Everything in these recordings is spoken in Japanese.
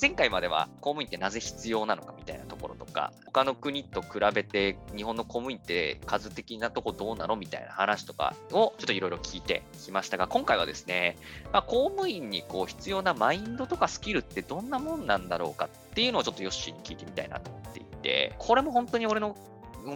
前回までは公務員ってなぜ必要なのかみたいなところとか、他の国と比べて日本の公務員って数的なとこどうなのみたいな話とかをちょっといろいろ聞いてきましたが、今回はですね、まあ、公務員にこう必要なマインドとかスキルってどんなもんなんだろうかっていうのをちょっとヨッシーに聞いてみたいなと思っていて、これも本当に俺の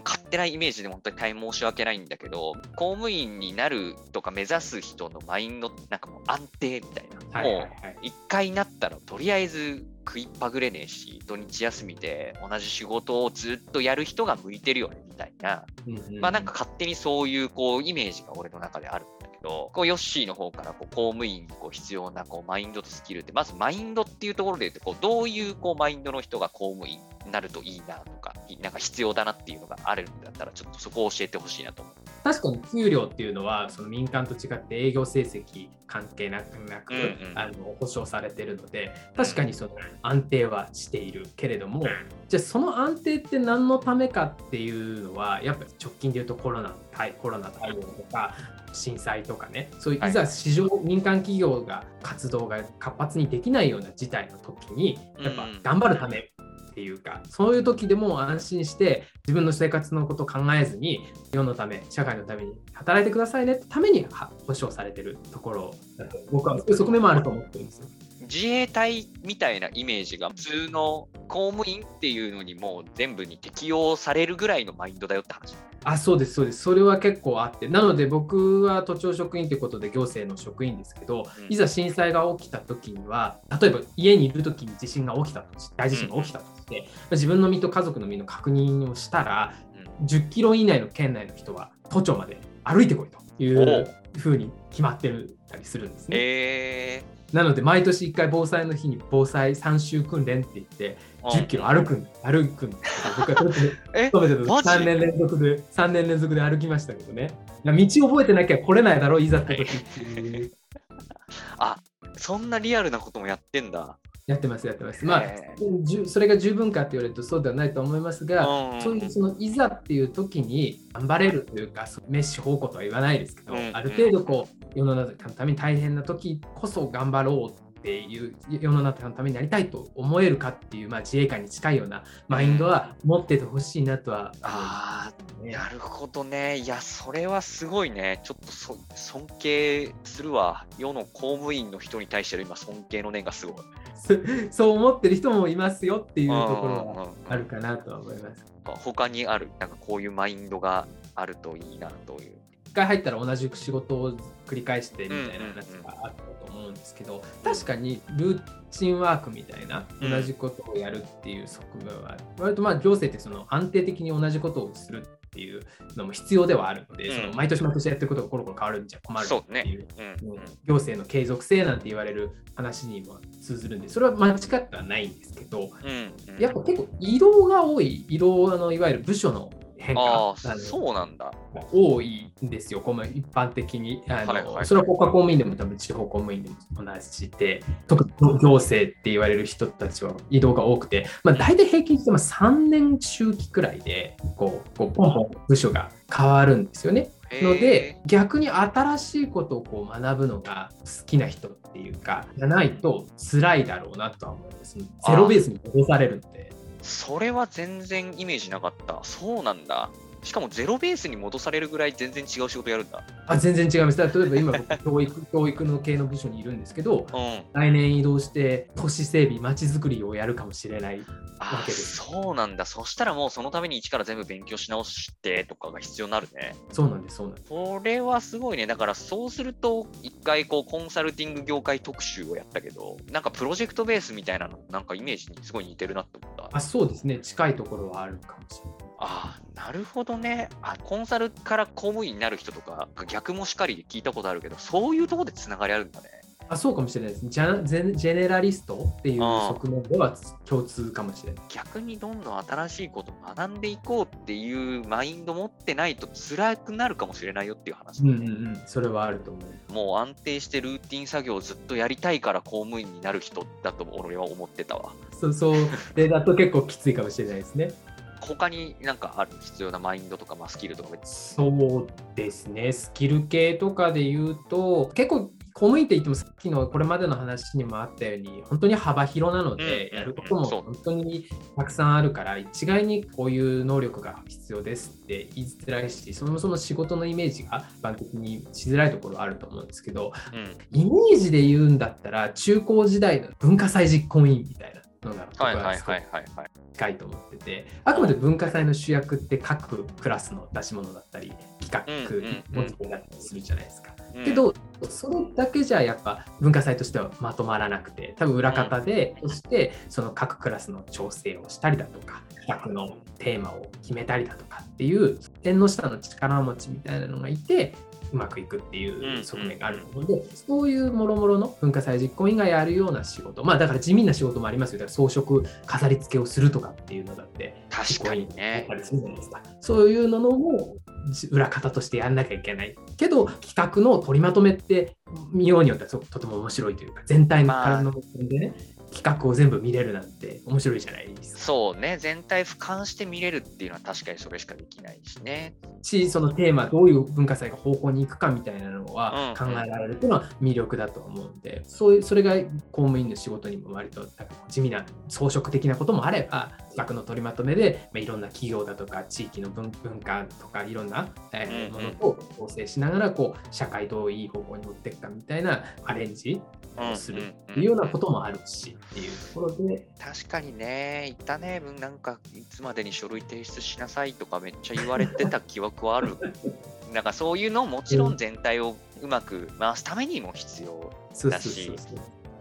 勝手なイメージで本当に大変申し訳ないんだけど、公務員になるとか目指す人のマインド、なんかもう安定みたいな。もう一回なったらとりあえず食いっぱぐれねえし、土日休みで同じ仕事をずっとやる人が向いてるよねみたいな、うんうん、まあなんか勝手にそういうこうイメージが俺の中であるんだけど、こうヨッシーの方からこう公務員にこう必要なこうマインドとスキルって、まずマインドっていうところで言うとこう、どういうこうマインドの人が公務員になるといいなとか、なんか必要だなっていうのがあるんだったら、ちょっとそこを教えてほしいなと思う。確かに給料っていうのはその民間と違って営業成績関係なくなく、うんうん、あの保証されてるので確かにその安定はしているけれどもじゃあその安定って何のためかっていうのはやっぱり直近で言うとコロナコロナ対応とか震災とかねそういうい。ざ市場、はい、民間企業が活動が活発にできないような事態の時にやっぱ頑張るためっていうかそういう時でも安心して自分の生活のことを考えずに世のため社会のために働いてくださいねってために保障されてるところ。だ と僕はそういう側面もあると思ってるんですよ。自衛隊みたいなイメージが普通の公務員っていうのにも全部に適用されるぐらいのマインドだよって話。あそうですそうです。それは結構あって。なので僕は都庁職員ということで行政の職員ですけど、うん、いざ震災が起きた時には例えば家にいる時に地震が起きたと大地震が起きたとして、うん、自分の身と家族の身の確認をしたら、うん、10キロ以内の県内の人は都庁まで歩いてこいというふうに決まってるたりするんですね。えーなので毎年1回防災の日に防災3週訓練って言って10キロ歩くん歩くん僕は勤めてた3年連続で3年連続で歩きましたけどね。道覚えてなきゃ来れないだろういざって時っていう、あそんなリアルなこともやってんだやってます、やってます。まあ、それが十分かって言われるとそうではないと思いますが、そういうそのいざっていう時に頑張れるというか、メッシ方向とは言わないですけど、ある程度こう、世の中のために大変な時こそ頑張ろうっていう世の中のためになりたいと思えるかっていう、まあ、自衛官に近いようなマインドは持っててほしいなとは、ああなるほどね。いやそれはすごいね。ちょっとそ尊敬するわ。世の公務員の人に対しての今尊敬の念がすごい そう思ってる人もいますよっていうところはあるかなとは思います。他にあるなんかこういうマインドがあるといいなという。一回入ったら同じ仕事を繰り返してみたいな話があったと思うんですけど、確かにルーチンワークみたいな同じことをやるっていう側面は、割とまあ行政ってその安定的に同じことをするっていうのも必要ではあるので、うん、その毎年毎年やってることがコロコロ変わるんじゃ困るっていう、ね。うん、行政の継続性なんて言われる話にも通ずるんで、それは間違ってはないんですけど、うん、やっぱ結構移動が多い、移動のいわゆる部署の変化そうなんだ多いんですよ、この一般的に。あの、はいはい、それは国家公務員でも多分地方公務員でも同じで、特に行政って言われる人たちは移動が多くて、まあ、大体平均して3年周期くらいでこうこうポンポン部署が変わるんですよね。ので逆に新しいことをこう学ぶのが好きな人っていうかじゃないと辛いだろうなとは思うんです、ゼロベースに戻されるので。それは全然イメージなかった。そうなんだ。しかもゼロベースに戻されるぐらい全然違う仕事やるんだ。あ全然違います。例えば今、教育 教育の系の部署にいるんですけど、うん、来年移動して都市整備、まちづくりをやるかもしれないわけです。そうなんだ。そしたらもうそのために一から全部勉強し直してとかが必要になるね。そうなんです、そうなんです。これはすごいね。だからそうすると、一回こうコンサルティング業界特集をやったけど、なんかプロジェクトベースみたいなの、なんかイメージにすごい似てるなって思った。あそうですね。近いところはあるかもしれない。あなるほどねあ。コンサルから公務員になる人とか、逆もしかりで聞いたことあるけど、そういうところでつながりあるんだね。あそうかもしれないですジャ。ジェネラリストっていう側面では共通かもしれない。逆にどんどん新しいことを学んでいこうっていうマインド持ってないと辛くなるかもしれないよっていう話、ね、うんうんうん、それはあると思う。もう安定してルーティン作業をずっとやりたいから公務員になる人だと俺は思ってたわ。そうそう。でだと結構きついかもしれないですね。他になんかある必要なマインドとか、まあ、スキルとかそうですね。スキル系とかで言うと結構公務員って言ってもさっきのこれまでの話にもあったように本当に幅広なので、うんやることも本当にたくさんあるから一概にこういう能力が必要ですって言いづらいしそもそも仕事のイメージが一般的にしづらいところあると思うんですけどうん。イメージで言うんだったら中高時代の文化祭実行委員みたいなのが僕は。近いと思っててあくまで文化祭の主役って各クラスの出し物だったり企画うんうんうんモチベだったりするじゃないですか。うんけどそれだけじゃやっぱ文化祭としてはまとまらなくて多分裏方でそしてその各クラスの調整をしたりだとか企画のテーマを決めたりだとかっていう縁の下の力持ちみたいなのがいてうまくいくっていう側面があるので、そういうもろもろの文化祭実行委員がやるような仕事まあだから地味な仕事もありますよだから装飾飾り付けをするとかっていうのだって確かにねあ。ったりするじゃないですか。そういうのもじ裏方としてやんなきゃいけない。けど企画の取りまとめって見ようによってはととても面白いというか全体のまあ体の目線でね、企画を全部見れるなんて面白いじゃないですか。そうね、全体俯瞰して見れるっていうのは確かにそれしかできないしね。しそのテーマどういう文化祭が方向に行くかみたいなのはうん考えられるっていうのは魅力だと思うんで、そういうそれが公務員の仕事にも割となんか地味な装飾的なこともあれば企画の取りまとめで、まあ、いろんな企業だとか地域の文文化とかいろんな、えーうんうんものと構成しながらこう社会どういい方向に持っていくかみたいなアレンジをするっていうようなこともあるしっていうところで、確かにね、言ったね、うんなんかいつまでに書類提出しなさいとかめっちゃ言われてた記憶はある。なんかそういうのもちろん全体をうまく回すためにも必要。だし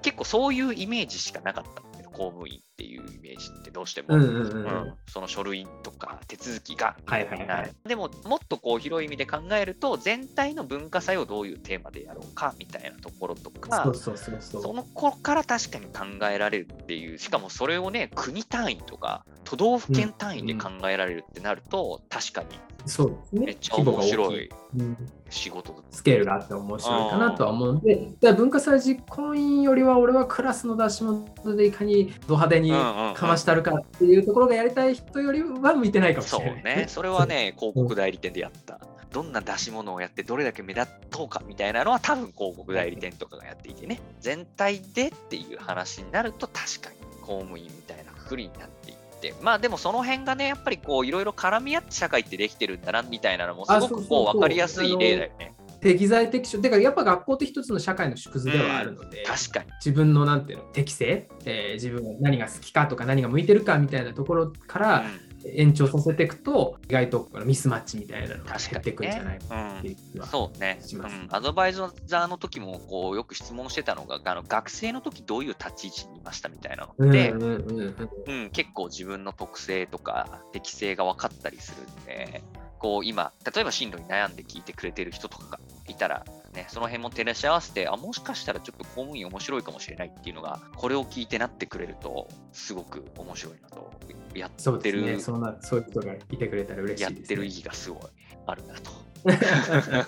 結構そういうイメージしかなかった公務員っていうイメージってどうしても。うんうんうんうん。うん。その書類とか手続きが。みたはいはいはい。なでももっとこう広い意味で考えると全体の文化祭をどういうテーマでやろうかみたいなところとかその頃から確かに考えられるっていう。しかもそれをね国単位とか都道府県単位で考えられるってなると、確かにそうですね。めっちゃ面白いうん仕事だスケールがあって面白いかなとは思うんで、だ文化祭実行委員よりは俺はクラスの出し物でいかにド派手にかましたるかっていうところがやりたい人よりは向いてないかもしそうれない。ね、それはね、広告代理店でやった。どんな出し物をやってどれだけ目立とうかみたいなのは多分広告代理店とかがやっていてね、全体でっていう話になると確かに公務員みたいなくくりになっていって、まあでもその辺がね、やっぱりこういろいろ絡み合って社会ってできてるんだなみたいなのもすごくこう分かりやすい例だよね。適材適所。だからやっぱ学校って一つの社会の縮図ではあるので、確かに。自分のなんていうの適性、えー自分が何が好きかとか何が向いてるかみたいなところからうん延長させていくと、意外とミスマッチみたいなのが減っていくんじゃないねかなっていう気は。そうね、うん、アドバイザーの時もこうよく質問してたのがあの学生の時どういう立ち位置にいましたみたいなので、うん。結構自分の特性とか適性が分かったりするんで、こう今、例えば進路に悩んで聞いてくれてる人とかがいたら、ね、その辺も照らし合わせて、あ、もしかしたらちょっと公務員面白いかもしれないっていうのが、これを聞いてなってくれると、すごく面白いなと、やってる、そうね。そんなそういう人がいてくれたら嬉しいね。やってる意義がすごいあるなと。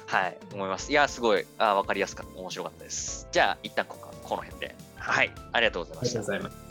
はい、思います。いや、すごい、あ分かりやすかった、面白かったです。じゃあ、一旦こここの辺で。はい、ありがとうございました